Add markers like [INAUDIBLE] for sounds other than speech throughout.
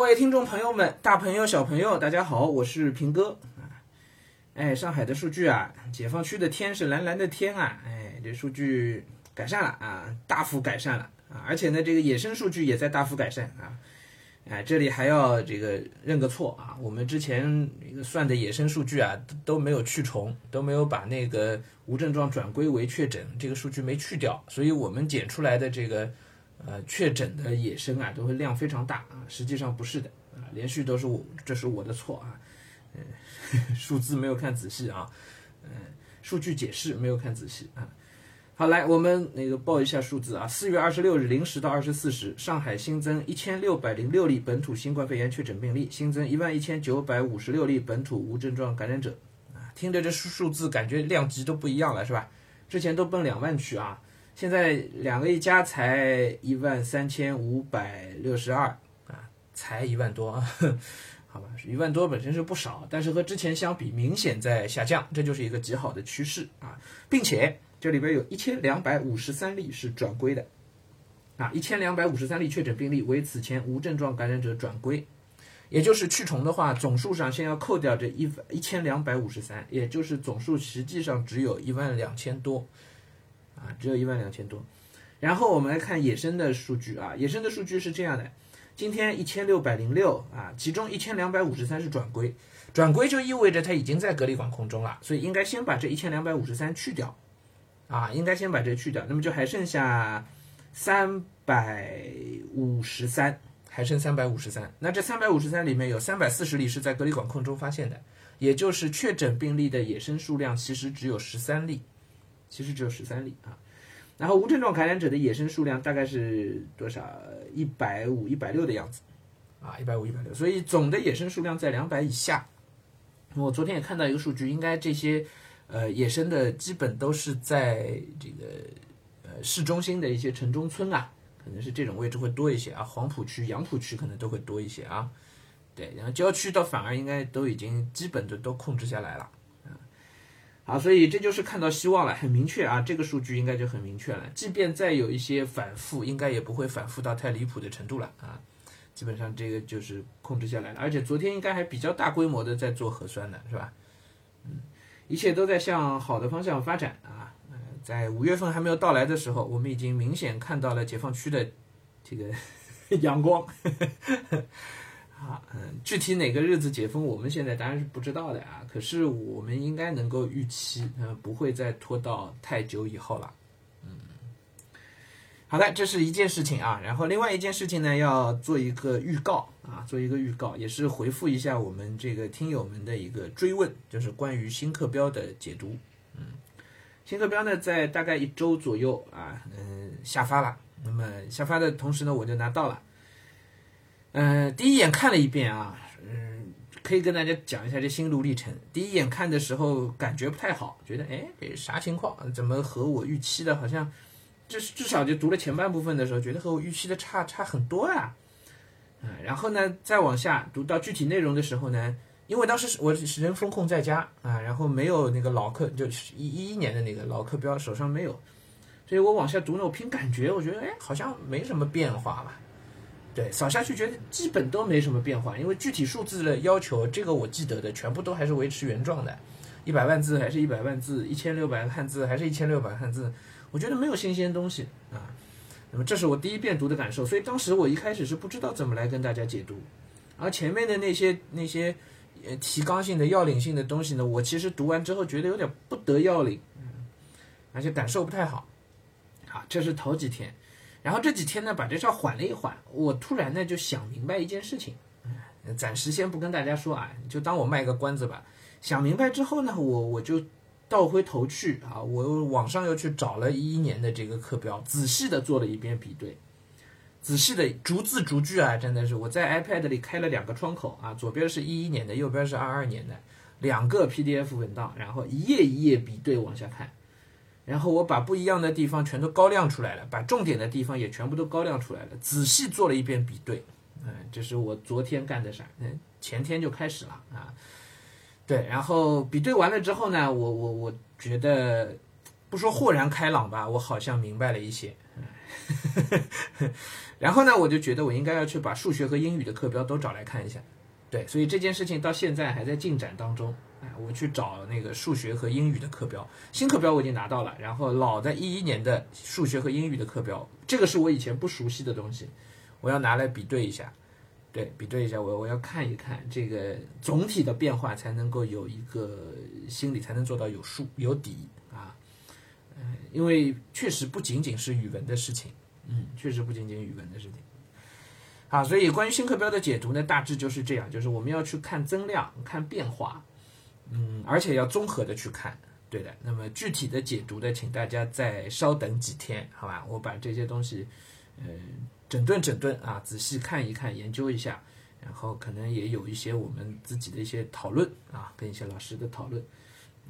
各位听众朋友们，大朋友小朋友，大家好，我是平哥啊。哎，上海的数据啊，解放区的天是蓝蓝的天啊，哎，这数据改善了啊，大幅改善了啊，而且呢，这个野生数据也在大幅改善啊。哎，这里还要这个认个错啊，我们之前算的野生数据啊，都没有去重，都没有把那个无症状转归为确诊这个数据没去掉，所以我们检出来的这个。呃，确诊的野生啊，都会量非常大啊，实际上不是的啊，连续都是我，这是我的错啊，嗯，[LAUGHS] 数字没有看仔细啊，嗯，数据解释没有看仔细啊。好，来我们那个报一下数字啊，四月二十六日零时到二十四时，上海新增一千六百零六例本土新冠肺炎确诊病例，新增一万一千九百五十六例本土无症状感染者啊，听着这数数字感觉量级都不一样了是吧？之前都奔两万去啊。现在两个一加才一万三千五百六十二啊，才一万多，[LAUGHS] 好吧，一万多本身是不少，但是和之前相比明显在下降，这就是一个极好的趋势啊，并且这里边有一千两百五十三例是转归的啊，一千两百五十三例确诊病例为此前无症状感染者转归，也就是去重的话，总数上先要扣掉这一一千两百五十三，也就是总数实际上只有一万两千多。啊，只有一万两千多。然后我们来看野生的数据啊，野生的数据是这样的：今天一千六百零六啊，其中一千两百五十三是转归，转归就意味着它已经在隔离管控中了，所以应该先把这一千两百五十三去掉啊，应该先把这去掉，那么就还剩下三百五十三，还剩三百五十三。那这三百五十三里面有三百四十例是在隔离管控中发现的，也就是确诊病例的野生数量其实只有十三例。其实只有十三例啊，然后无症状感染者的野生数量大概是多少？一百五、一百六的样子，啊，一百五、一百六，所以总的野生数量在两百以下。我昨天也看到一个数据，应该这些呃野生的基本都是在这个呃市中心的一些城中村啊，可能是这种位置会多一些啊，黄浦区、杨浦区可能都会多一些啊。对，然后郊区倒反而应该都已经基本的都控制下来了。啊，所以这就是看到希望了，很明确啊，这个数据应该就很明确了。即便再有一些反复，应该也不会反复到太离谱的程度了啊。基本上这个就是控制下来了，而且昨天应该还比较大规模的在做核酸呢，是吧？嗯，一切都在向好的方向发展啊。在五月份还没有到来的时候，我们已经明显看到了解放区的这个 [LAUGHS] 阳光。啊，嗯，具体哪个日子解封，我们现在当然是不知道的啊。可是我们应该能够预期，呃，不会再拖到太久以后了。嗯，好的，这是一件事情啊。然后另外一件事情呢，要做一个预告啊，做一个预告，也是回复一下我们这个听友们的一个追问，就是关于新课标的解读。嗯，新课标呢，在大概一周左右啊，嗯，下发了。那么下发的同时呢，我就拿到了。嗯，第一眼看了一遍啊，嗯，可以跟大家讲一下这心路历程。第一眼看的时候感觉不太好，觉得哎，啥情况？怎么和我预期的好像，至至少就读了前半部分的时候，觉得和我预期的差差很多呀。嗯，然后呢，再往下读到具体内容的时候呢，因为当时我是人风控在家啊，然后没有那个老课，就是一一一年的那个老课标手上没有，所以我往下读呢，我凭感觉，我觉得哎，好像没什么变化吧。对，扫下去觉得基本都没什么变化，因为具体数字的要求，这个我记得的全部都还是维持原状的，一百万字还是一百万字，一千六百汉字还是一千六百汉字，我觉得没有新鲜东西啊。那么这是我第一遍读的感受，所以当时我一开始是不知道怎么来跟大家解读，而前面的那些那些呃提纲性的要领性的东西呢，我其实读完之后觉得有点不得要领，而且感受不太好。好，这是头几天。然后这几天呢，把这事儿缓了一缓，我突然呢就想明白一件事情，暂时先不跟大家说啊，就当我卖个关子吧。想明白之后呢，我我就倒回头去啊，我网上又去找了一一年的这个课标，仔细的做了一遍比对，仔细的逐字逐句啊，真的是我在 iPad 里开了两个窗口啊，左边是一一年的，右边是二二年的，两个 PDF 文档，然后一页一页比对往下看。然后我把不一样的地方全都高亮出来了，把重点的地方也全部都高亮出来了，仔细做了一遍比对，嗯，这是我昨天干的事儿，嗯，前天就开始了啊，对，然后比对完了之后呢，我我我觉得不说豁然开朗吧，我好像明白了一些，[LAUGHS] 然后呢，我就觉得我应该要去把数学和英语的课标都找来看一下。对，所以这件事情到现在还在进展当中。哎，我去找那个数学和英语的课标，新课标我已经拿到了，然后老的一一年的数学和英语的课标，这个是我以前不熟悉的东西，我要拿来比对一下。对比对一下，我我要看一看这个总体的变化，才能够有一个心理，才能做到有数有底啊。嗯，因为确实不仅仅是语文的事情，嗯，确实不仅仅语文的事情。好，所以关于新课标的解读呢，大致就是这样，就是我们要去看增量、看变化，嗯，而且要综合的去看。对的，那么具体的解读呢，请大家再稍等几天，好吧？我把这些东西，嗯。整顿整顿啊，仔细看一看，研究一下，然后可能也有一些我们自己的一些讨论啊，跟一些老师的讨论。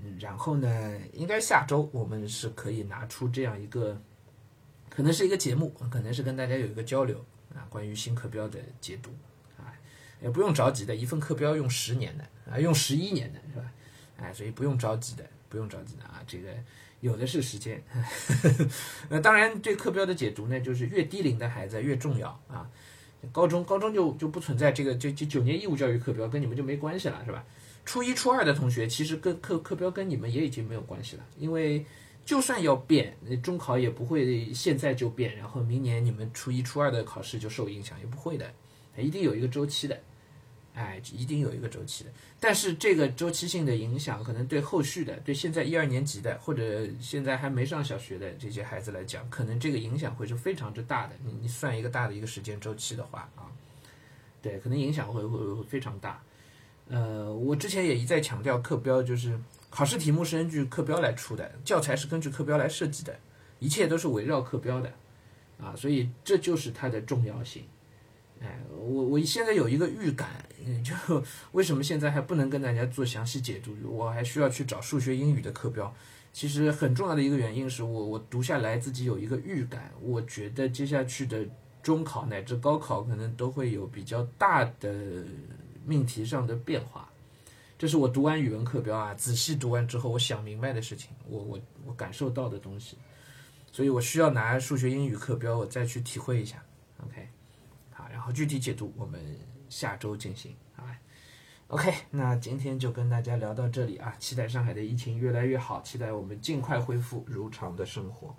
嗯，然后呢，应该下周我们是可以拿出这样一个，可能是一个节目，可能是跟大家有一个交流啊，关于新课标的解读，也不用着急的，一份课标用十年的啊，用十一年的是吧？哎，所以不用着急的，不用着急的啊，这个。有的是时间，[LAUGHS] 那当然对课标的解读呢，就是越低龄的孩子越重要啊。高中高中就就不存在这个，就就九年义务教育课标跟你们就没关系了，是吧？初一初二的同学其实跟课课标跟你们也已经没有关系了，因为就算要变，中考也不会现在就变，然后明年你们初一初二的考试就受影响，也不会的，一定有一个周期的。哎，一定有一个周期的，但是这个周期性的影响，可能对后续的，对现在一二年级的，或者现在还没上小学的这些孩子来讲，可能这个影响会是非常之大的。你你算一个大的一个时间周期的话啊，对，可能影响会会会非常大。呃，我之前也一再强调，课标就是考试题目是根据课标来出的，教材是根据课标来设计的，一切都是围绕课标的啊，所以这就是它的重要性。哎，我我现在有一个预感，就 [LAUGHS] 为什么现在还不能跟大家做详细解读？我还需要去找数学、英语的课标。其实很重要的一个原因是我我读下来自己有一个预感，我觉得接下去的中考乃至高考可能都会有比较大的命题上的变化。这是我读完语文课标啊，仔细读完之后，我想明白的事情，我我我感受到的东西，所以我需要拿数学、英语课标，我再去体会一下。OK 好。然后具体解读我们下周进行，啊？OK，那今天就跟大家聊到这里啊，期待上海的疫情越来越好，期待我们尽快恢复如常的生活。